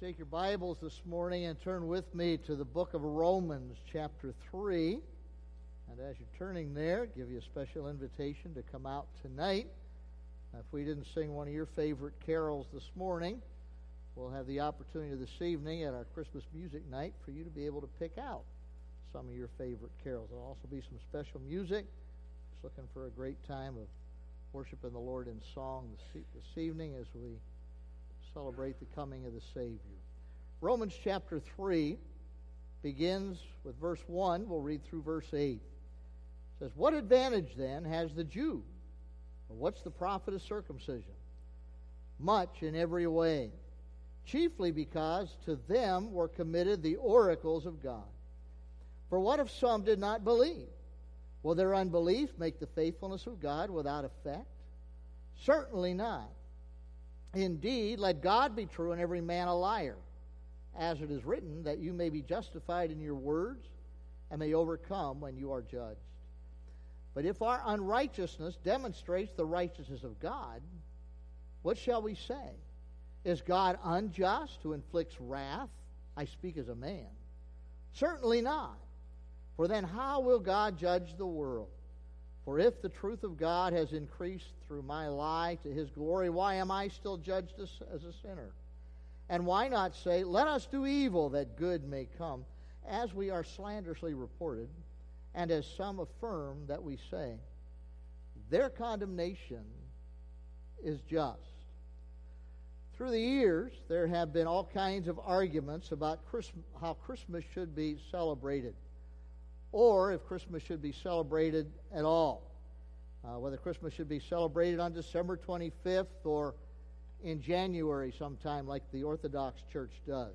Take your Bibles this morning and turn with me to the book of Romans, chapter 3. And as you're turning there, give you a special invitation to come out tonight. If we didn't sing one of your favorite carols this morning, we'll have the opportunity this evening at our Christmas music night for you to be able to pick out some of your favorite carols. There'll also be some special music. Just looking for a great time of worshiping the Lord in song this evening as we celebrate the coming of the Savior. Romans chapter 3 begins with verse 1. We'll read through verse 8. It says, What advantage then has the Jew? What's the profit of circumcision? Much in every way, chiefly because to them were committed the oracles of God. For what if some did not believe? Will their unbelief make the faithfulness of God without effect? Certainly not. Indeed, let God be true and every man a liar, as it is written, that you may be justified in your words and may overcome when you are judged. But if our unrighteousness demonstrates the righteousness of God, what shall we say? Is God unjust who inflicts wrath? I speak as a man. Certainly not. For then how will God judge the world? For if the truth of God has increased through my lie to his glory, why am I still judged as, a sinner? And why not say, Let us do evil that good may come, as we are slanderously reported, and as some affirm that we say? Their condemnation is just. Through the years, there have been all kinds of arguments about Christmas, how Christmas should be celebrated or if Christmas should be celebrated at all. Uh, whether Christmas should be celebrated on December 25th or in January sometime, like the Orthodox Church does.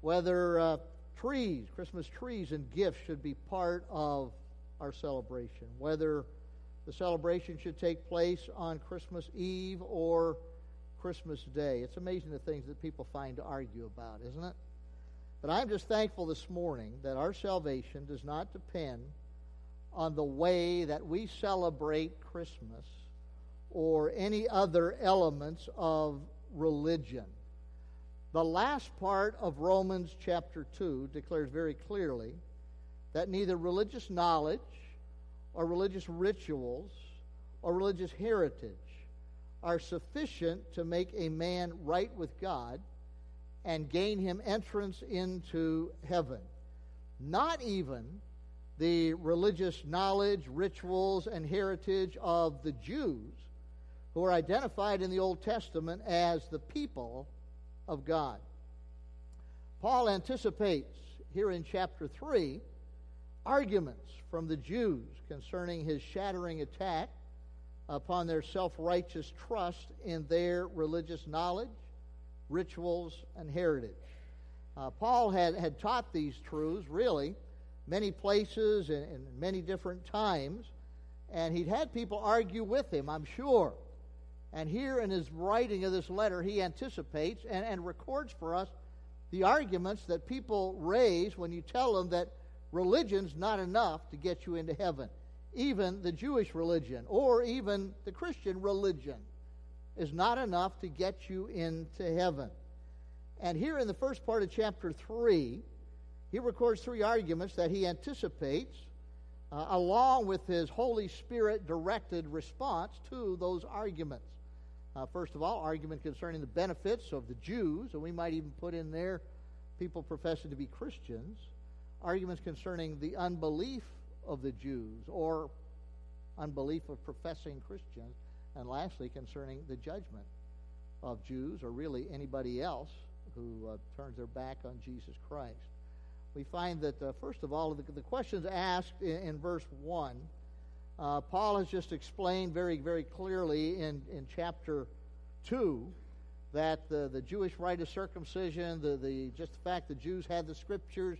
Whether uh, trees, Christmas trees, and gifts should be part of our celebration. Whether the celebration should take place on Christmas Eve or Christmas Day. It's amazing the things that people find to argue about, isn't it? But I'm just thankful this morning that our salvation does not depend on the way that we celebrate Christmas or any other elements of religion. The last part of Romans chapter 2 declares very clearly that neither religious knowledge or religious rituals or religious heritage are sufficient to make a man right with God and gain him entrance into heaven. Not even the religious knowledge, rituals, and heritage of the Jews, who are identified in the Old Testament as the people of God. Paul anticipates here in chapter 3 arguments from the Jews concerning his shattering attack upon their self righteous trust in their religious knowledge rituals, and heritage. Uh, Paul had, had taught these truths, really, many places and, and many different times, and he'd had people argue with him, I'm sure. And here in his writing of this letter, he anticipates and, and records for us the arguments that people raise when you tell them that religion's not enough to get you into heaven, even the Jewish religion or even the Christian religion is not enough to get you into heaven. And here in the first part of chapter 3, he records three arguments that he anticipates, uh, along with his Holy Spirit directed response to those arguments. Uh, first of all, argument concerning the benefits of the Jews, and we might even put in there people professing to be Christians. Arguments concerning the unbelief of the Jews or unbelief of professing Christians. And lastly, concerning the judgment of Jews or really anybody else who uh, turns their back on Jesus Christ. We find that, uh, first of all, the, the questions asked in, in verse 1, uh, Paul has just explained very, very clearly in, in chapter 2 that the, the Jewish rite of circumcision, the, the, just the fact the Jews had the scriptures,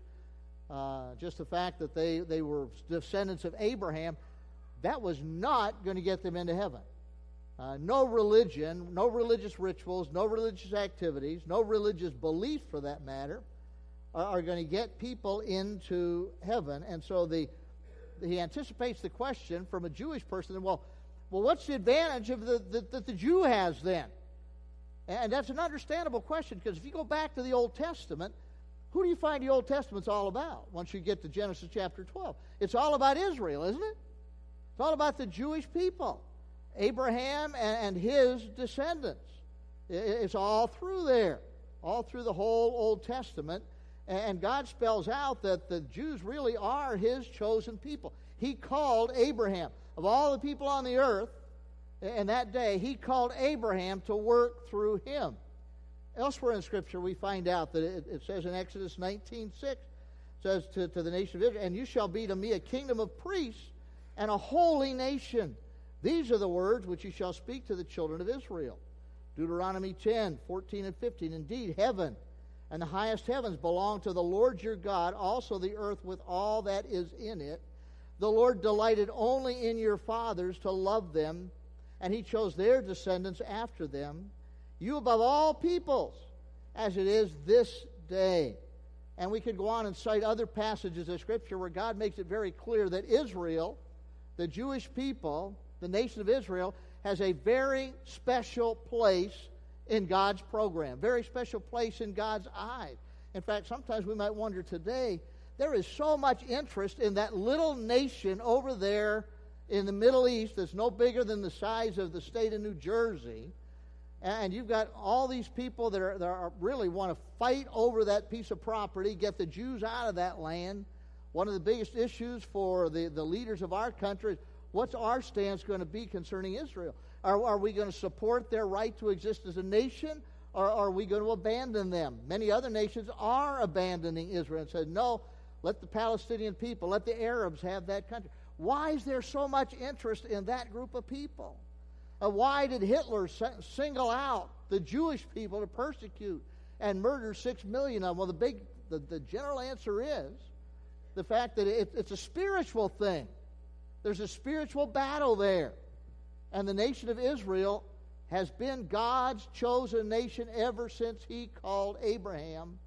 uh, just the fact that they, they were descendants of Abraham, that was not going to get them into heaven. Uh, no religion, no religious rituals, no religious activities, no religious belief for that matter, are, are going to get people into heaven. And so the, he anticipates the question from a Jewish person well, well, what's the advantage of the, that the Jew has then? And that's an understandable question because if you go back to the Old Testament, who do you find the Old Testament's all about once you get to Genesis chapter 12? It's all about Israel, isn't it? It's all about the Jewish people, Abraham and, his descendants. It's all through there, all through the whole Old Testament. And God spells out that the Jews really are his chosen people. He called Abraham. Of all the people on the earth in that day, he called Abraham to work through him. Elsewhere in Scripture, we find out that it, it says in Exodus 19 6, says to, to the nation of Israel, And you shall be to me a kingdom of priests and a holy nation. These are the words which you shall speak to the children of Israel. Deuteronomy 10 14 and 15. Indeed, heaven and the highest heavens belong to the Lord your God, also the earth with all that is in it. The Lord delighted only in your fathers to love them, and he chose their descendants after them, you above all peoples, as it is this day. And we could go on and cite other passages of Scripture where God makes it very clear that Israel, the Jewish people, the nation of Israel, has a very special place in God's program, very special place in God's eyes. In fact, sometimes we might wonder today, there is so much interest in that little nation over there in the Middle East that's no bigger than the size of the state of New Jersey. And you've got all these people that, are, that are really want to fight over that piece of property, get the Jews out of that land. One of the biggest issues for the, the leaders of our country is what's our stance going to be concerning Israel? Are, are we going to support their right to exist as a nation, or are we going to abandon them? Many other nations are abandoning Israel and said, no, let the Palestinian people, let the Arabs have that country. Why is there so much interest in that group of people? Uh, why did Hitler single out the Jewish people to persecute and murder six million of them? Well, the big, the, the general answer is the fact that it, it's a spiritual thing. There's a spiritual battle there. And the nation of Israel has been God's chosen nation ever since he called Abraham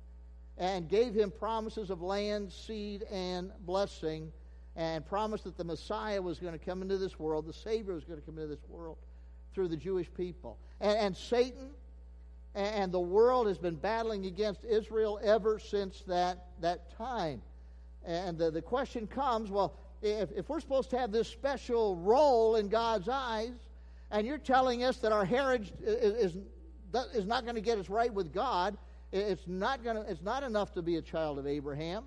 and gave him promises of land, seed, and blessing, and promised that the Messiah was going to come into this world, the Savior was going to come into this world through the Jewish people. And, and Satan and the world has been battling against Israel ever since that, that time. And the, the question comes well, if, if we're supposed to have this special role in God's eyes, and you're telling us that our heritage is, is, is not going to get us right with God, it's not, gonna, it's not enough to be a child of Abraham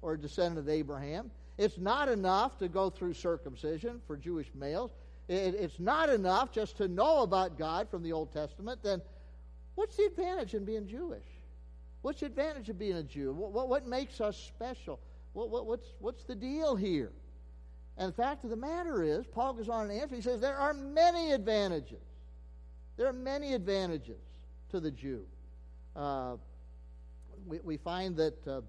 or a descendant of Abraham. It's not enough to go through circumcision for Jewish males. It, it's not enough just to know about God from the Old Testament. Then what's the advantage in being Jewish? What's the advantage of being a Jew? What, what, what makes us special? What, what's, what's the deal here? And the fact of the matter is, Paul goes on and answers, he says, there are many advantages. There are many advantages to the Jew uh, we, we find that uh,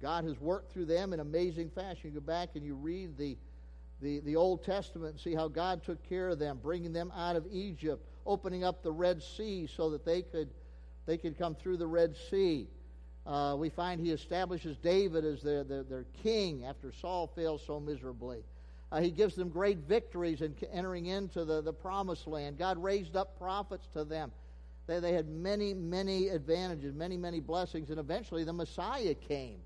God has worked through them in amazing fashion. You go back and you read the, the, the Old Testament and see how God took care of them, bringing them out of Egypt, opening up the Red Sea so that they could, they could come through the Red Sea. Uh, we find he establishes David as their, their, their king after Saul fails so miserably. Uh, he gives them great victories in entering into the, the promised land. God raised up prophets to them they, they had many, many advantages, many, many blessings, and eventually the Messiah came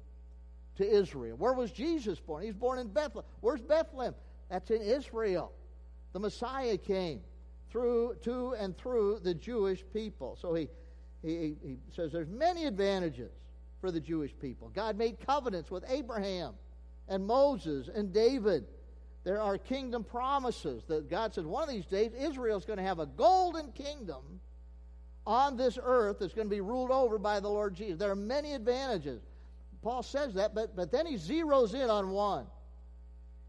to Israel. Where was Jesus born? He's born in Bethlehem. Where's Bethlehem? That's in Israel. The Messiah came through to and through the Jewish people. So he, he, he says there's many advantages for the Jewish people. God made covenants with Abraham and Moses and David. There are kingdom promises that God says one of these days Israel is going to have a golden kingdom on this earth that's going to be ruled over by the Lord Jesus. There are many advantages. Paul says that, but, but then he zeroes in on one.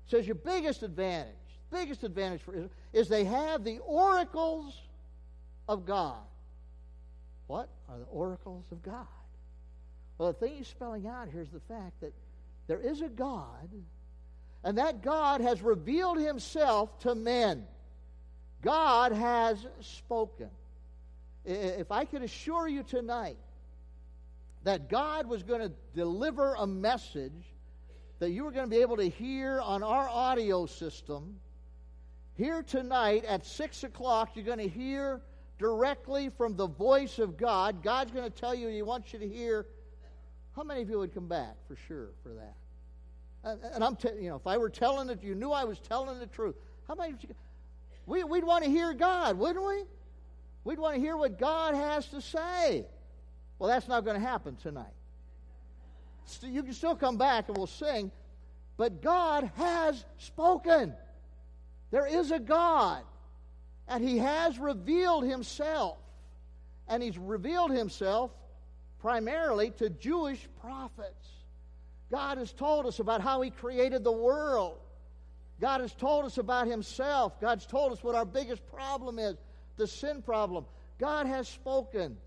He says your biggest advantage, biggest advantage for Israel is they have the oracles of God. What are the oracles of God? Well, the thing he's spelling out here is the fact that there is a God, and that God has revealed himself to men. God has spoken if I could assure you tonight that God was going to deliver a message that you were going to be able to hear on our audio system, here tonight at 6 o'clock, you're going to hear directly from the voice of God. God's going to tell you He wants you to hear. How many of you would come back for sure for that? And, I'm, te- you know, if I were telling it, you knew I was telling the truth. How many? We, we'd want to hear God, wouldn't we? We'd want to hear what God has to say. Well, that's not going to happen tonight. You can still come back and we'll sing, but God has spoken. There is a God, and He has revealed Himself. And He's revealed Himself primarily to Jewish prophets. God has told us about how He created the world. God has told us about Himself. God's told us what our biggest problem is the sin problem. God has spoken.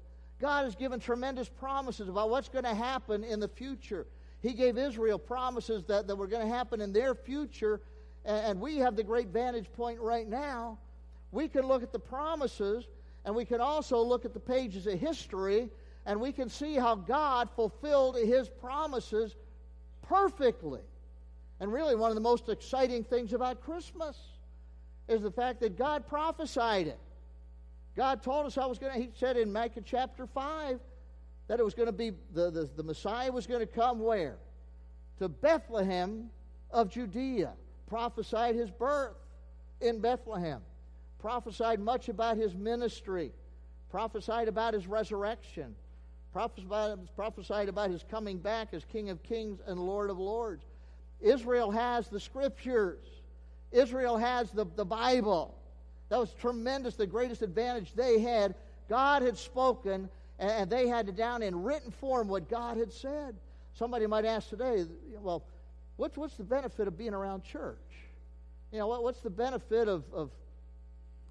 God has given tremendous promises about what's going to happen in the future. He gave Israel promises that, that were going to happen in their future, and, and we have the great vantage point right now. We can look at the promises, and we can also look at the pages of history, and we can see how God fulfilled His promises perfectly. And really, one of the most exciting things about Christmas is the fact that God prophesied it. God told us I was going to, He said in Micah chapter 5 that it was going to be, the, the, the Messiah was going to come where? To Bethlehem of Judea. Prophesied his birth in Bethlehem. Prophesied much about his ministry. Prophesied about his resurrection. Prophesied, about his coming back as King of Kings and Lord of Lords. Israel has the scriptures. Israel has the, the Bible. That was tremendous, the greatest advantage they had. God had spoken, and they had to down in written form what God had said. Somebody might ask today, well, what's, what's the benefit of being around church? You know, what, what's the benefit of, of,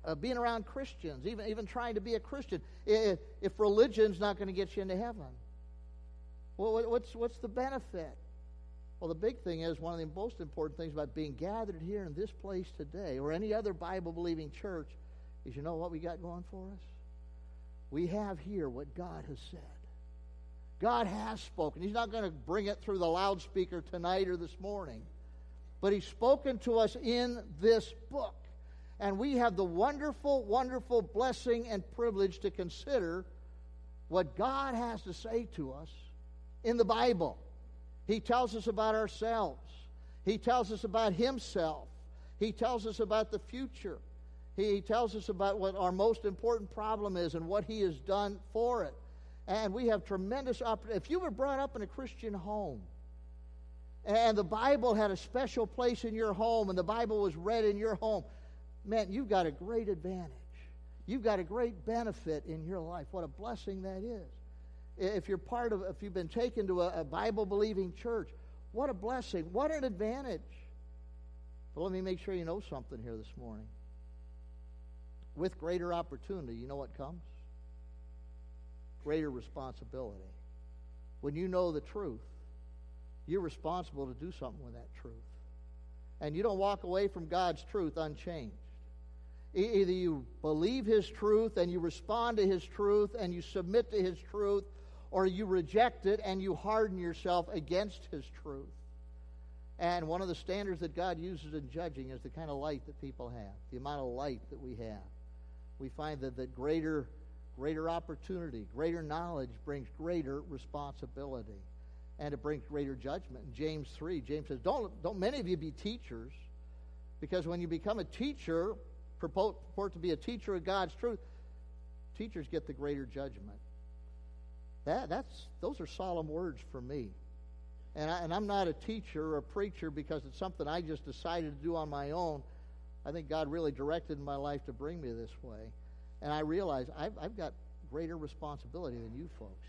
of being around Christians, even, even trying to be a Christian, if, if religion's not going to get you into heaven? Well, what's, what's the benefit? Well, the big thing is one of the most important things about being gathered here in this place today or any other Bible believing church is you know what we got going for us? We have here what God has said. God has spoken. He's not going to bring it through the loudspeaker tonight or this morning, but He's spoken to us in this book. And we have the wonderful, wonderful blessing and privilege to consider what God has to say to us in the Bible. He tells us about ourselves. He tells us about Himself. He tells us about the future. He tells us about what our most important problem is and what He has done for it. And we have tremendous opportunity. If you were brought up in a Christian home, and the Bible had a special place in your home, and the Bible was read in your home, man, you've got a great advantage. You've got a great benefit in your life. What a blessing that is if you're part of, if you've been taken to a, a Bible believing church, what a blessing. What an advantage. But let me make sure you know something here this morning. With greater opportunity, you know what comes? Greater responsibility. When you know the truth, you're responsible to do something with that truth. And you don't walk away from God's truth unchanged. Either you believe His truth and you respond to His truth and you submit to His truth, or you reject it and you harden yourself against His truth. And one of the standards that God uses in judging is the kind of light that people have, the amount of light that we have. We find that, that greater, greater opportunity, greater knowledge brings greater responsibility. And it brings greater judgment. In James 3, James says, Don't, don't many of you be teachers, because when you become a teacher, purport, to be a teacher of God's truth, teachers get the greater judgment. That, that's, those are solemn words for me. And, I, and I'm not a teacher or a preacher because it's something I just decided to do on my own. I think God really directed my life to bring me this way. And I realize I've, I've got greater responsibility than you folks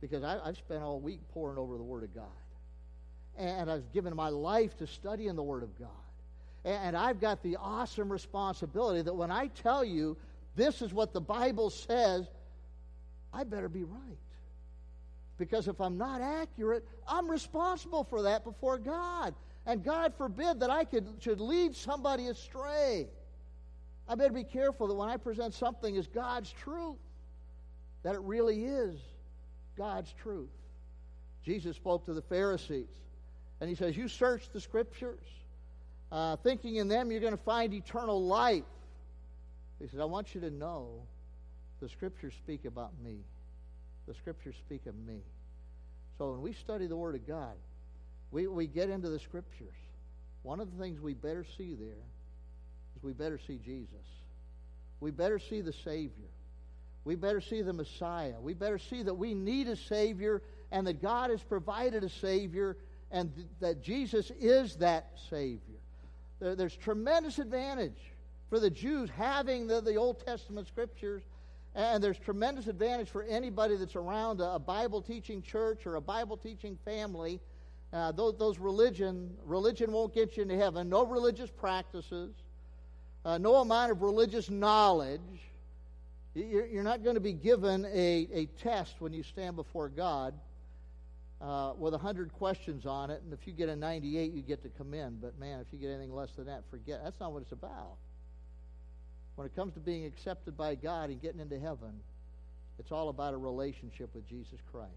because I, I've spent all week poring over the Word of God. And I've given my life to studying the Word of God. And I've got the awesome responsibility that when I tell you this is what the Bible says, I better be right. Because if I'm not accurate, I'm responsible for that before God. And God forbid that I could, should lead somebody astray. I better be careful that when I present something as God's truth, that it really is God's truth. Jesus spoke to the Pharisees, and he says, You search the scriptures, uh, thinking in them you're going to find eternal life. He says, I want you to know the scriptures speak about me. The scriptures speak of me. So when we study the Word of God, we, we get into the scriptures. One of the things we better see there is we better see Jesus. We better see the Savior. We better see the Messiah. We better see that we need a Savior and that God has provided a Savior and th- that Jesus is that Savior. There, there's tremendous advantage for the Jews having the, the Old Testament scriptures, and there's tremendous advantage for anybody that's around a, a Bible teaching church or a Bible teaching family. Uh, those, those religion religion won't get you into heaven. No religious practices, uh, no amount of religious knowledge you're not going to be given a, a test when you stand before God uh, with 100 questions on it, and if you get a 98, you get to come in. But man, if you get anything less than that, forget. That's not what it's about. When it comes to being accepted by God and getting into heaven, it's all about a relationship with Jesus Christ.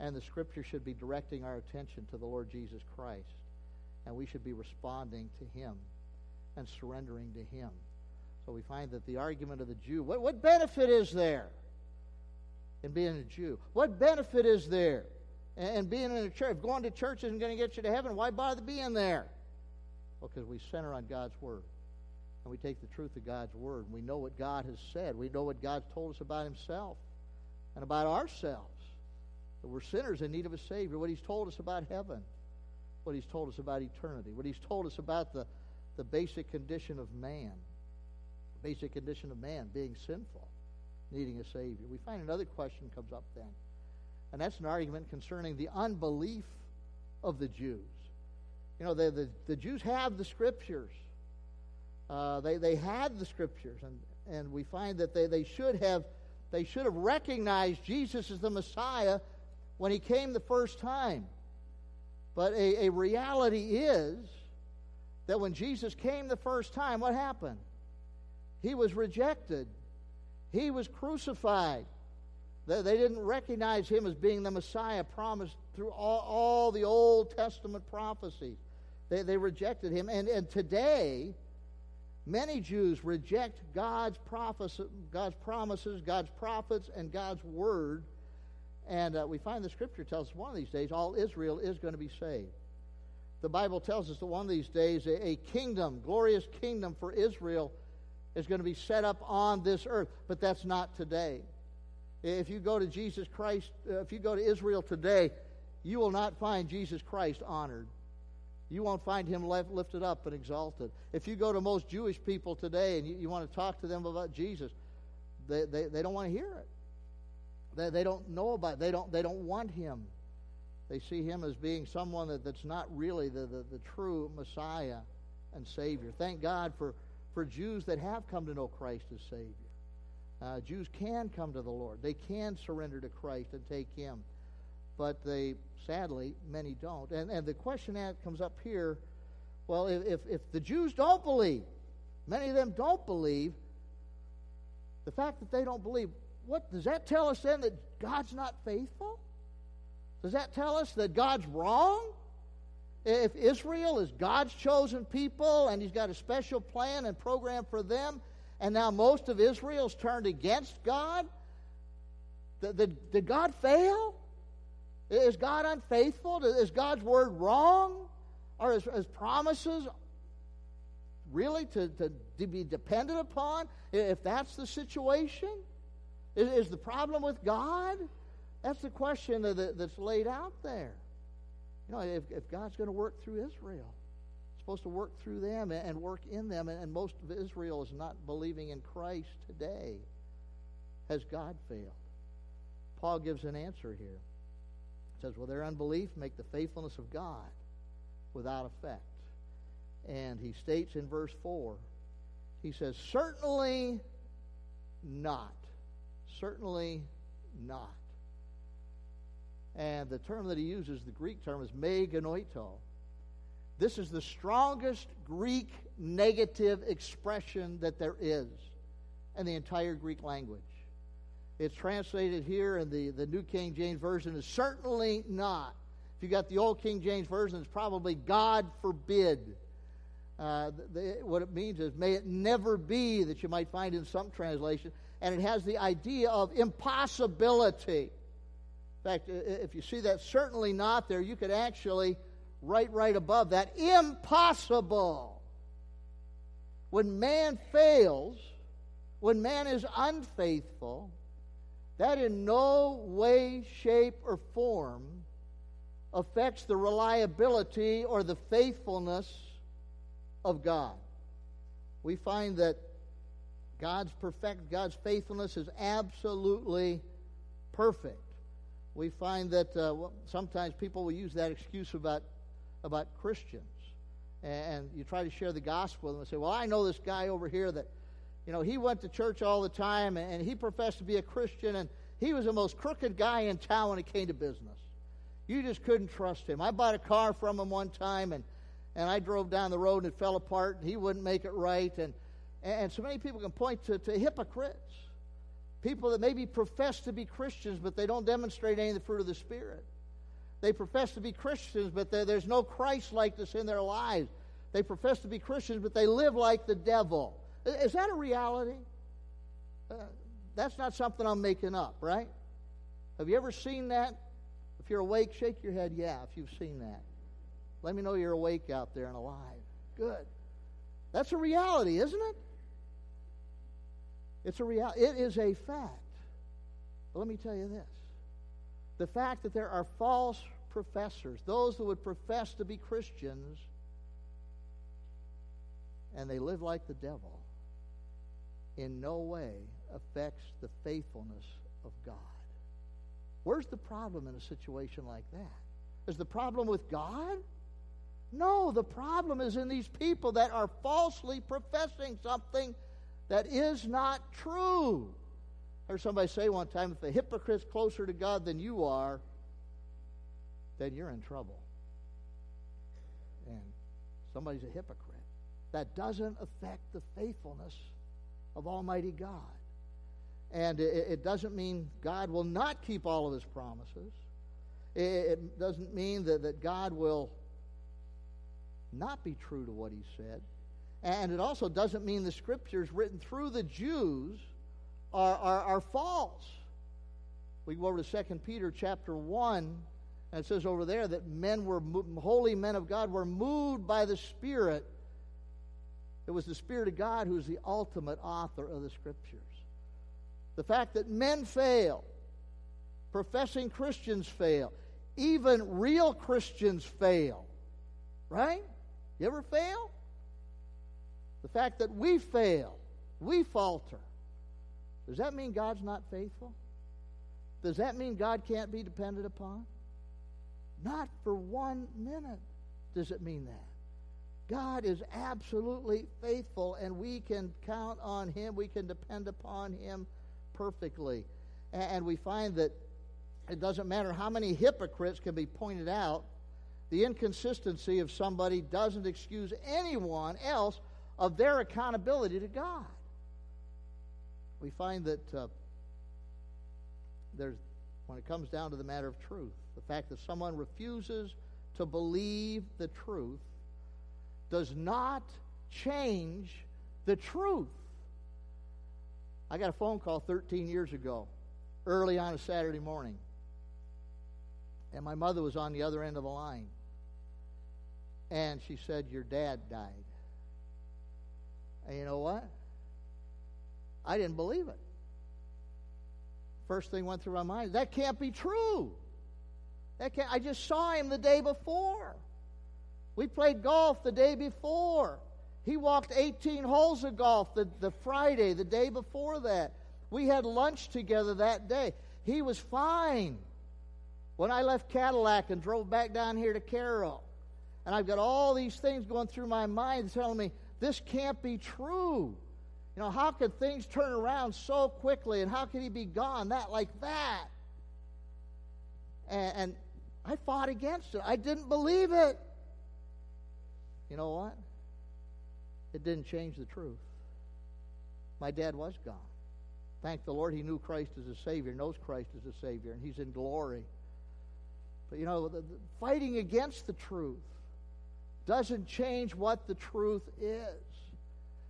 And the Scripture should be directing our attention to the Lord Jesus Christ. And we should be responding to Him and surrendering to Him. So we find that the argument of the Jew, what, what benefit is there in being a Jew? What benefit is there in being in a church? If going to church isn't going to get you to heaven, why bother being there? Well, because we center on God's Word. And we take the truth of God's Word. And we know what God has said. We know what God's told us about Himself and about ourselves. That we're sinners in need of a Savior. What He's told us about heaven. What He's told us about eternity. What He's told us about the, the basic condition of man The basic condition of man, being sinful, needing a Savior. We find another question comes up then, and that's an argument concerning the unbelief of the Jews. You know, the, the, the Jews have the Scriptures. Uh, they, they had the Scriptures, and, and we find that they, they, should have, they should have recognized Jesus as the Messiah when he came the first time. But a, a reality is that when Jesus came the first time, what happened? He was rejected. He was crucified. They, didn't recognize him as being the Messiah promised through all, all the Old Testament prophecies. They, they rejected him. And, and today, many Jews reject God's, prophecy, God's promises, God's prophets, and God's word. And uh, we find the scripture tells us one of these days all Israel is going to be saved. The Bible tells us that one of these days a, a kingdom, glorious kingdom for Israel, is going to be set up on this earth, but that's not today. If you go to Jesus Christ, uh, if you go to Israel today, you will not find Jesus Christ honored. You won't find him left, lifted up and exalted. If you go to most Jewish people today and you, you want to talk to them about Jesus, they, they, they don't want to hear it. They, they don't know about it. They don't, they don't want him. They see him as being someone that, that's not really the, the, the true Messiah and Savior. Thank God for for Jews that have come to know Christ as Savior. Uh, Jews can come to the Lord. They can surrender to Christ and take Him. But they, sadly, many don't. And, and the question that comes up here well, if, if the Jews don't believe, many of them don't believe, the fact that they don't believe, what does that tell us then that God's not faithful? Does that tell us that God's wrong? If Israel is God's chosen people and He's got a special plan and program for them, and now most of Israel's turned against God, did God fail? Is God unfaithful? Is God's word wrong? Are his, his promises really to, to, to, be dependent upon? If that's the situation, is, is the problem with God? That's the question that, that's laid out there. You know, if, if God's going to work through Israel, supposed to work through them and, work in them, and, most of Israel is not believing in Christ today. Has God failed? Paul gives an answer here. He says, Well, their unbelief make the faithfulness of God without effect. And he states in verse 4, he says, Certainly not. Certainly not. And the term that he uses, the Greek term, is me genoito. This is the strongest Greek negative expression that there is in the entire Greek language. It's translated here in the, the New King James Version is certainly not. If you got the Old King James Version, it's probably God forbid. Uh, the, what it means is, may it never be that you might find in some translation, and it has the idea of impossibility. In fact, if you see that certainly not there, you could actually write right above that impossible. When man fails, when man is unfaithful, that in no way, shape, or form affects the reliability or the faithfulness of God. We find that God's perfect, God's faithfulness is absolutely perfect. We find that uh, sometimes people will use that excuse about about Christians, and you try to share the gospel with them and say, "Well, I know this guy over here that, you know, he went to church all the time and he professed to be a Christian, and he was the most crooked guy in town when it came to business. You just couldn't trust him. I bought a car from him one time, and and I drove down the road and it fell apart, and he wouldn't make it right, and and so many people can point to, to hypocrites, people that maybe profess to be Christians, but they don't demonstrate any of the fruit of the Spirit. They profess to be Christians, but there's no Christ likeness in their lives. They profess to be Christians, but they live like the devil. Is that a reality? Uh, that's not something I'm making up, right? Have you ever seen that? If you're awake, shake your head, yeah, if you've seen that. Let me know you're awake out there and alive. Good. That's a reality, isn't it? It's a reality. It is a fact. But let me tell you this the fact that there are false professors, those that would profess to be Christians, and they live like the devil, in no way affects the faithfulness of God. Where's the problem in a situation like that? Is the problem with God? No, the problem is in these people that are falsely professing something that is not true. Heard somebody say one time if a hypocrite's closer to God than you are, then you're in trouble. And somebody's a hypocrite. That doesn't affect the faithfulness of Almighty God. And it, it doesn't mean God will not keep all of his promises. It, it doesn't mean that, that God will not be true to what he said. And it also doesn't mean the scriptures written through the Jews are, are, are false. We go over to 2 Peter chapter 1, and it says over there that men were, holy men of God, were moved by the Spirit. It was the Spirit of God who is the ultimate author of the scriptures. The fact that men fail, professing Christians fail, even real Christians fail, right? You ever fail? The fact that we fail, we falter, does that mean God's not faithful? Does that mean God can't be depended upon? Not for one minute does it mean that. God is absolutely faithful, and we can count on Him. We can depend upon Him perfectly. And we find that it doesn't matter how many hypocrites can be pointed out, the inconsistency of somebody doesn't excuse anyone else of their accountability to God. We find that uh, there's, when it comes down to the matter of truth, the fact that someone refuses to believe the truth does not change the truth. I got a phone call 13 years ago, early on a Saturday morning, and my mother was on the other end of the line. And she said, Your dad died. And you know what? I didn't believe it. First thing went through my mind, that can't be true. That can't, I just saw him the day before. We played golf the day before. He walked 18 holes of golf the, the Friday, the day before that. We had lunch together that day. He was fine. When I left Cadillac and drove back down here to Carroll, and I've got all these things going through my mind telling me, this can't be true. You know, how could things turn around so quickly and how could he be gone that like that? And, and I fought against it. I didn't believe it. You know what? It didn't change the truth. My dad was gone. Thank the Lord he knew Christ as a Savior, knows Christ as a Savior, and he's in glory. But you know, the, the fighting against the truth doesn't change what the truth is.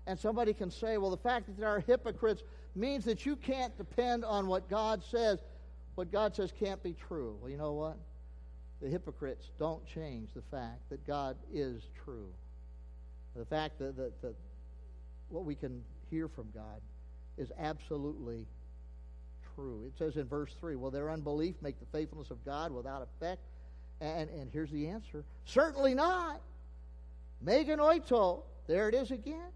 And somebody can say, well, the fact that there are hypocrites means that you can't depend on what God says. What God says can't be true. Well, you know what? The hypocrites don't change the fact that God is true. The fact that, that, that what we can hear from God is absolutely true. It says in verse 3 Will their unbelief make the faithfulness of God without effect? And, and here's the answer Certainly not. Me genoito. There it is again.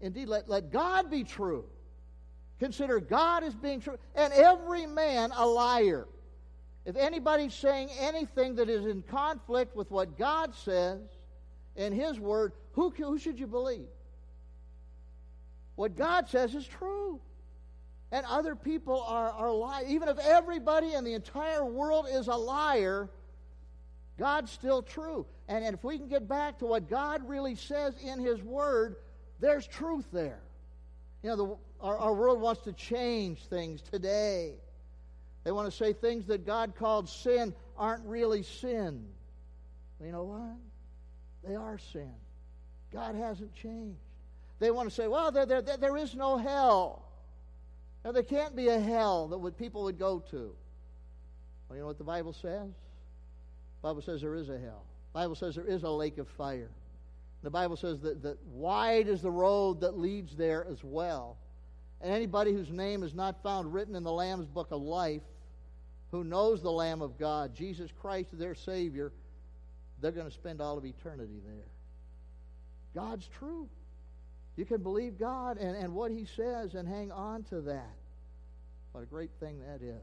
Indeed, let, let God be true. Consider God as being true, and every man a liar. If anybody's saying anything that is in conflict with what God says in His Word, who, who should you believe? What God says is true. And other people are, are liars. Even if everybody in the entire world is a liar, God's still true. And, and if we can get back to what God really says in His Word, there's truth there. You know, the, our, our world wants to change things today. They want to say things that God called sin aren't really sin. You know what? They are sin. God hasn't changed. They want to say, well, there, there, there is no hell. Now, there can't be a hell that would, people would go to. Well, you know what the Bible says? The Bible says there is a hell. The Bible says there is a lake of fire. The Bible says that, that wide is the road that leads there as well. And anybody whose name is not found written in the Lamb's book of life, who knows the Lamb of God, Jesus Christ, their Savior, they're going to spend all of eternity there. God's true. You can believe God and, and what He says and hang on to that. What a great thing that is.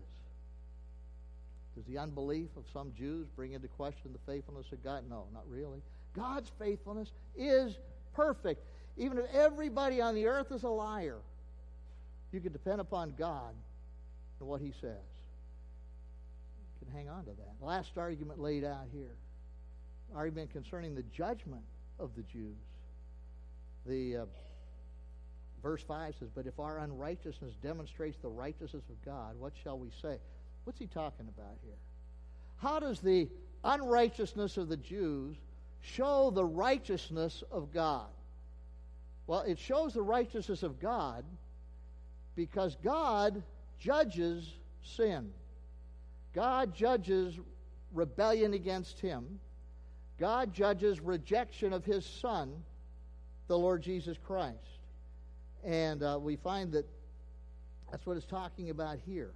Does the unbelief of some Jews bring into question the faithfulness of God? No, not really. God's faithfulness is perfect. Even if everybody on the earth is a liar, you can depend upon God and what He says. You can hang on to that. Last argument laid out here argument concerning the judgment of the Jews. The uh, verse 5 says, But if our unrighteousness demonstrates the righteousness of God, what shall we say? What's he talking about here? How does the unrighteousness of the Jews show the righteousness of God? Well, it shows the righteousness of God because God judges sin. God judges rebellion against him. God judges rejection of his Son, the Lord Jesus Christ. And uh, we find that that's what it's talking about here.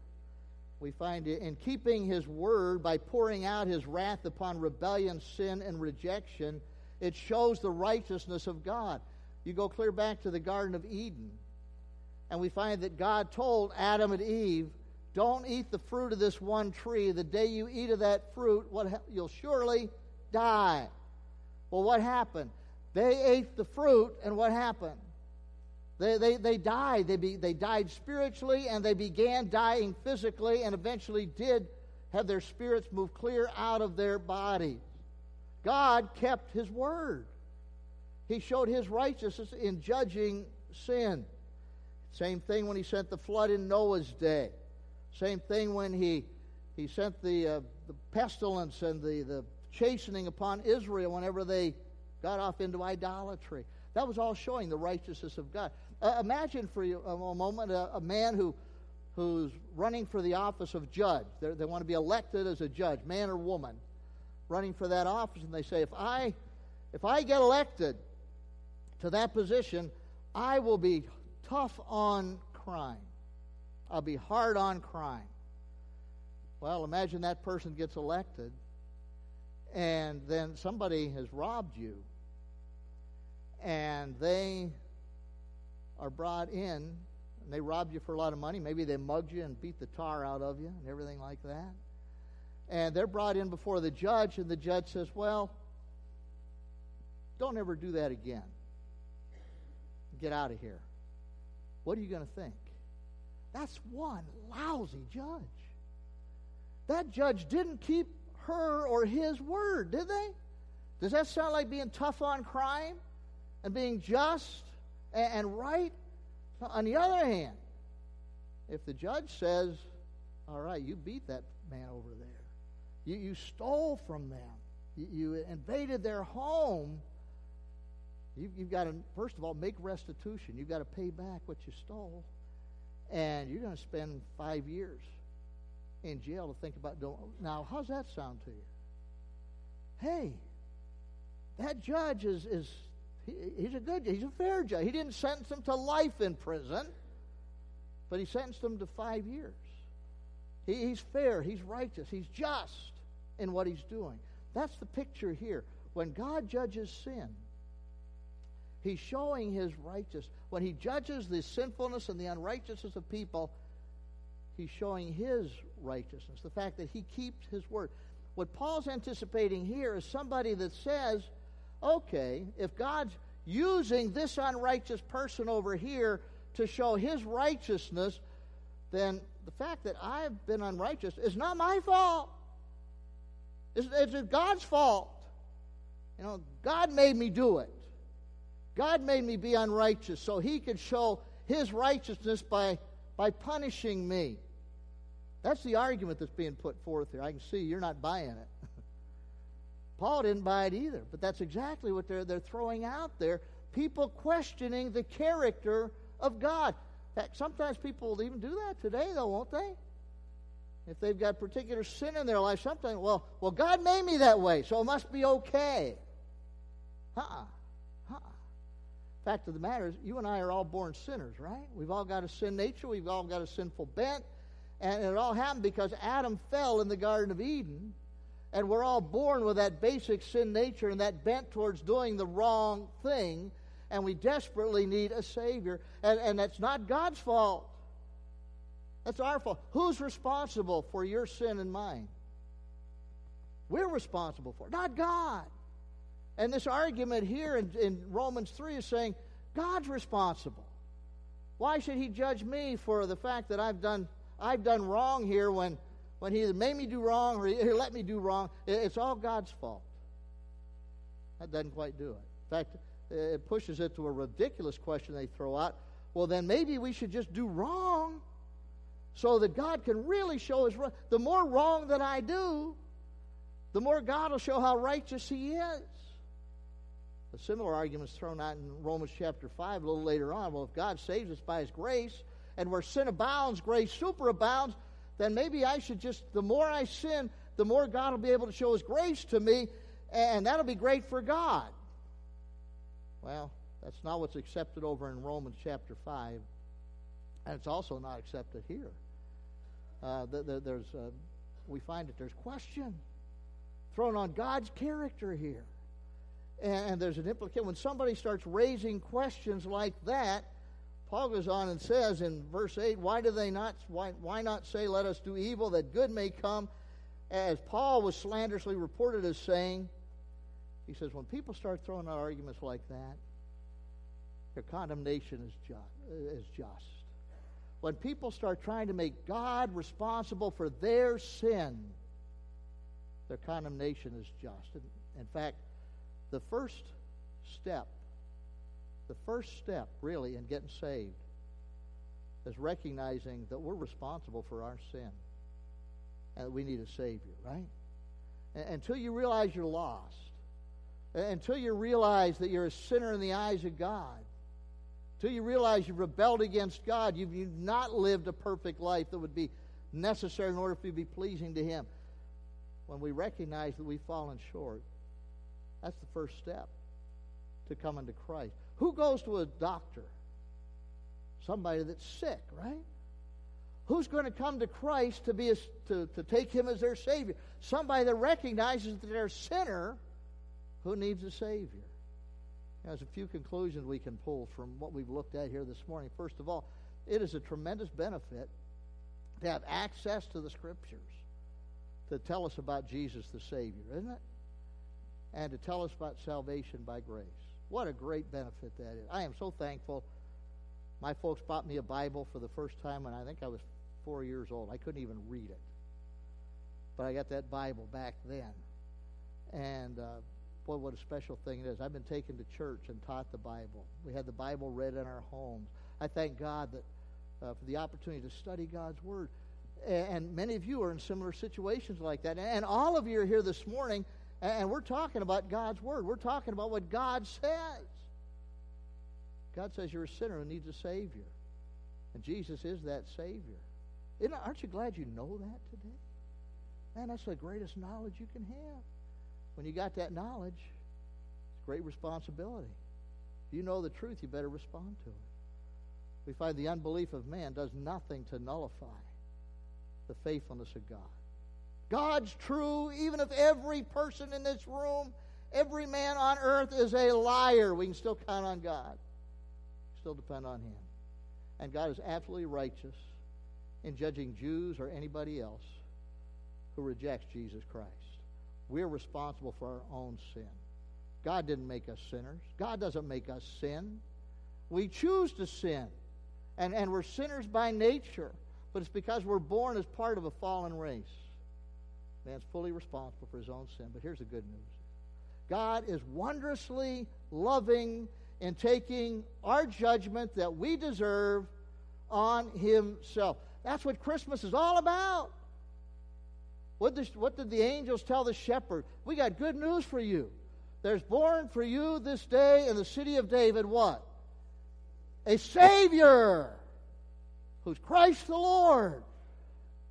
We find it in keeping his word by pouring out his wrath upon rebellion, sin, and rejection, it shows the righteousness of God. You go clear back to the Garden of Eden, and we find that God told Adam and Eve, Don't eat the fruit of this one tree. The day you eat of that fruit, what, you'll surely die. Well, what happened? They ate the fruit, and what happened? They, they, they died. They, be, they died spiritually, and they began dying physically, and eventually did have their spirits move clear out of their bodies. God kept his word. He showed his righteousness in judging sin. Same thing when he sent the flood in Noah's day. Same thing when he, he sent the, uh, the pestilence and the, the chastening upon Israel whenever they got off into idolatry. That was all showing the righteousness of God. Uh, imagine for you a, a moment a, a, man who, who's running for the office of judge. They're, they want to be elected as a judge, man or woman, running for that office, and they say, if I, if I get elected to that position, I will be tough on crime. I'll be hard on crime. Well, imagine that person gets elected and then somebody has robbed you and they are brought in and they robbed you for a lot of money. Maybe they mugged you and beat the tar out of you and everything like that. And they're brought in before the judge and the judge says well don't ever do that again. Get out of here. What are you going to think? That's one lousy judge. That judge didn't keep her or his word, did they? Does that sound like being tough on crime and being just and, right? On the other hand, if the judge says, All right, you beat that man over there, you, you stole from them, you, you invaded their home, you, you've got to, first of all, make restitution. You've got to pay back what you stole. and you're going to spend five years in jail to think about doing. Now, how's that sound to you? Hey, that judge is is he, he's a good judge. he's a fair judge. He didn't sentence them to life in prison, but he sentenced them to five years. He, he's fair. He's righteous. He's just in what he's doing. That's the picture here. When God judges sin, He's showing his righteousness. When he judges the sinfulness and the unrighteousness of people, he's showing his righteousness, the fact that he keeps his word. What Paul's anticipating here is somebody that says, okay, if God's using this unrighteous person over here to show his righteousness, then the fact that I've been unrighteous is not my fault. It's, it's God's fault. You know, God made me do it. God made me be unrighteous so he could show his righteousness by, by punishing me. That's the argument that's being put forth here. I can see you're not buying it. Paul didn't buy it either, but that's exactly what they're, they're throwing out there. People questioning the character of God. In fact, sometimes people will even do that today, though, won't they? If they've got particular sin in their life, sometimes, well, well, God made me that way, so it must be okay. Uh-uh. Uh-uh. Fact of the matter is, you and I are all born sinners, right? We've all got a sin nature. We've all got a sinful bent. And it all happened because Adam fell in the Garden of Eden. And we're all born with that basic sin nature and that bent towards doing the wrong thing. And we desperately need a Savior. And, and that's not God's fault. That's our fault. Who's responsible for your sin and mine? We're responsible for it, not God. And this argument here in, in Romans 3 is saying God's responsible. Why should he judge me for the fact that I've done I've done wrong here when, when he either made me do wrong or he let me do wrong. It's all God's fault. That doesn't quite do it. In fact, it pushes it to a ridiculous question they throw out. Well, then maybe we should just do wrong so that God can really show his the more wrong that I do, the more God will show how righteous he is. A similar argument is thrown out in Romans chapter 5 a little later on. Well, if God saves us by his grace, and where sin abounds, grace superabounds, then maybe I should just, the more I sin, the more God will be able to show His grace to me, and that'll be great for God. Well, that's not what's accepted over in Romans chapter 5, and it's also not accepted here. Uh, there's, uh, we find that there's question thrown on God's character here. And, and there's an implication. When somebody starts raising questions like that, Paul goes on and says in verse 8, why do they not why, why not say let us do evil that good may come? As Paul was slanderously reported as saying, he says, when people start throwing out arguments like that, their condemnation is just, is just. When people start trying to make God responsible for their sin, their condemnation is just. In fact, the first step the first step, really, in getting saved is recognizing that we're responsible for our sin and we need a Savior, right? And until you realize you're lost, until you realize that you're a sinner in the eyes of God, until you realize you've rebelled against God, you've, you've not lived a perfect life that would be necessary in order for you to be pleasing to Him. When we recognize that we've fallen short, that's the first step to coming to Christ. Who goes to a doctor? Somebody that's sick, right? Who's going to come to Christ to, be a, to, to take him as their Savior? Somebody that recognizes that they're a sinner who needs a Savior. There's a few conclusions we can pull from what we've looked at here this morning. First of all, it is a tremendous benefit to have access to the Scriptures to tell us about Jesus the Savior, isn't it? And to tell us about salvation by grace. What a great benefit that is. I am so thankful. My folks bought me a Bible for the first time when I think I was four years old. I couldn't even read it. But I got that Bible back then. And uh, boy, what a special thing it is. I've been taken to church and taught the Bible. We had the Bible read in our homes. I thank God that uh, for the opportunity to study God's Word. And many of you are in similar situations like that. And all of you are here this morning and we're talking about God's Word. We're talking about what God says. God says you're a sinner who needs a Savior. And Jesus is that Savior. Isn't, aren't you glad you know that today? Man, that's the greatest knowledge you can have. When you got that knowledge, it's great responsibility. If you know the truth, you better respond to it. We find the unbelief of man does nothing to nullify the faithfulness of God. God's true, even if every person in this room, every man on earth is a liar, we can still count on God. Still depend on Him. And God is absolutely righteous in judging Jews or anybody else who rejects Jesus Christ. We're responsible for our own sin. God didn't make us sinners. God doesn't make us sin. We choose to sin. And, and we're sinners by nature. But it's because we're born as part of a fallen race. Man's fully responsible for his own sin. But here's the good news God is wondrously loving in taking our judgment that we deserve on himself. That's what Christmas is all about. What what did the angels tell the shepherd? We got good news for you. There's born for you this day in the city of David what? A Savior who's Christ the Lord.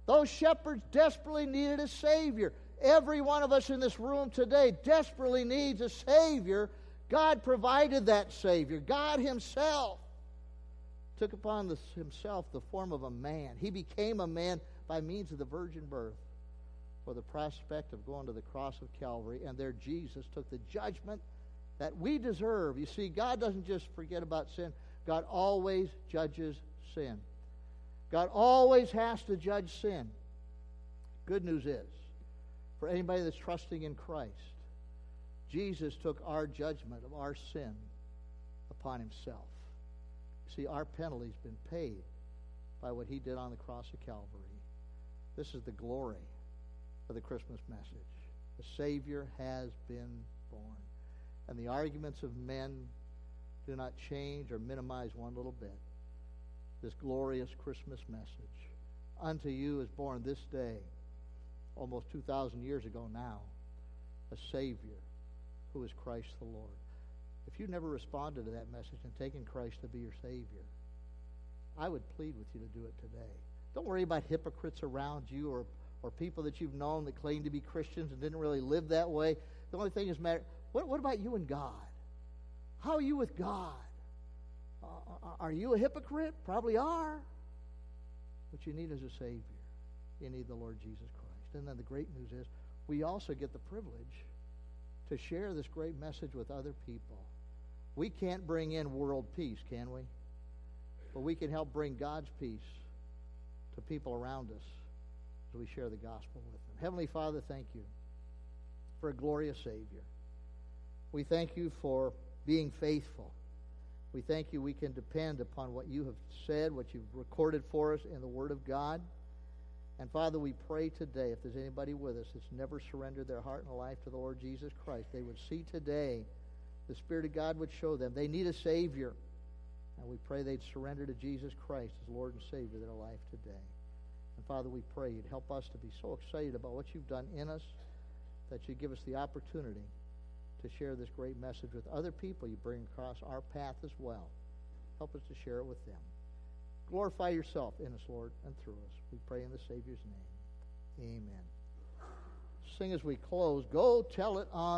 Those shepherds desperately needed a Savior. Every one of us in this room today desperately needs a Savior. God provided that Savior. God Himself took upon Himself the form of a man. He became a man by means of the virgin birth for the prospect of going to the cross of Calvary. And there Jesus took the judgment that we deserve. You see, God doesn't just forget about sin, God always judges sin. God always has to judge sin. Good news is, for anybody that's trusting in Christ, Jesus took our judgment of our sin upon himself. See, our penalty's been paid by what he did on the cross of Calvary. This is the glory of the Christmas message. The Savior has been born. And the arguments of men do not change or minimize one little bit this glorious Christmas message. Unto you is born this day, almost 2,000 years ago now, a Savior who is Christ the Lord. If you've never responded to that message and taken Christ to be your Savior, I would plead with you to do it today. Don't worry about hypocrites around you or, or people that you've known that claim to be Christians and didn't really live that way. The only thing is matter. What, what about you and God? How are you with God? Uh, uh, uh, are you a hypocrite? Probably are. What you need is a Savior. You need the Lord Jesus Christ. And then the great news is we also get the privilege to share this great message with other people. We can't bring in world peace, can we? But we can help bring God's peace to people around us as we share the gospel with them. Heavenly Father, thank you for a glorious Savior. We thank you for being faithful. We thank you we can depend upon what you have said, what you've recorded for us in the Word of God. And Father, we pray today, if there's anybody with us that's never surrendered their heart and life to the Lord Jesus Christ, they would see today the Spirit of God would show them they need a Savior. And we pray they'd surrender to Jesus Christ as Lord and Savior their life today. And Father, we pray you'd help us to be so excited about what you've done in us that you'd give us the opportunity to share this great message with other people you bring across our path as well. Help us to share it with them. Glorify yourself in us, Lord, and through us. We pray in the Savior's name. Amen. Sing as we close. Go tell it on.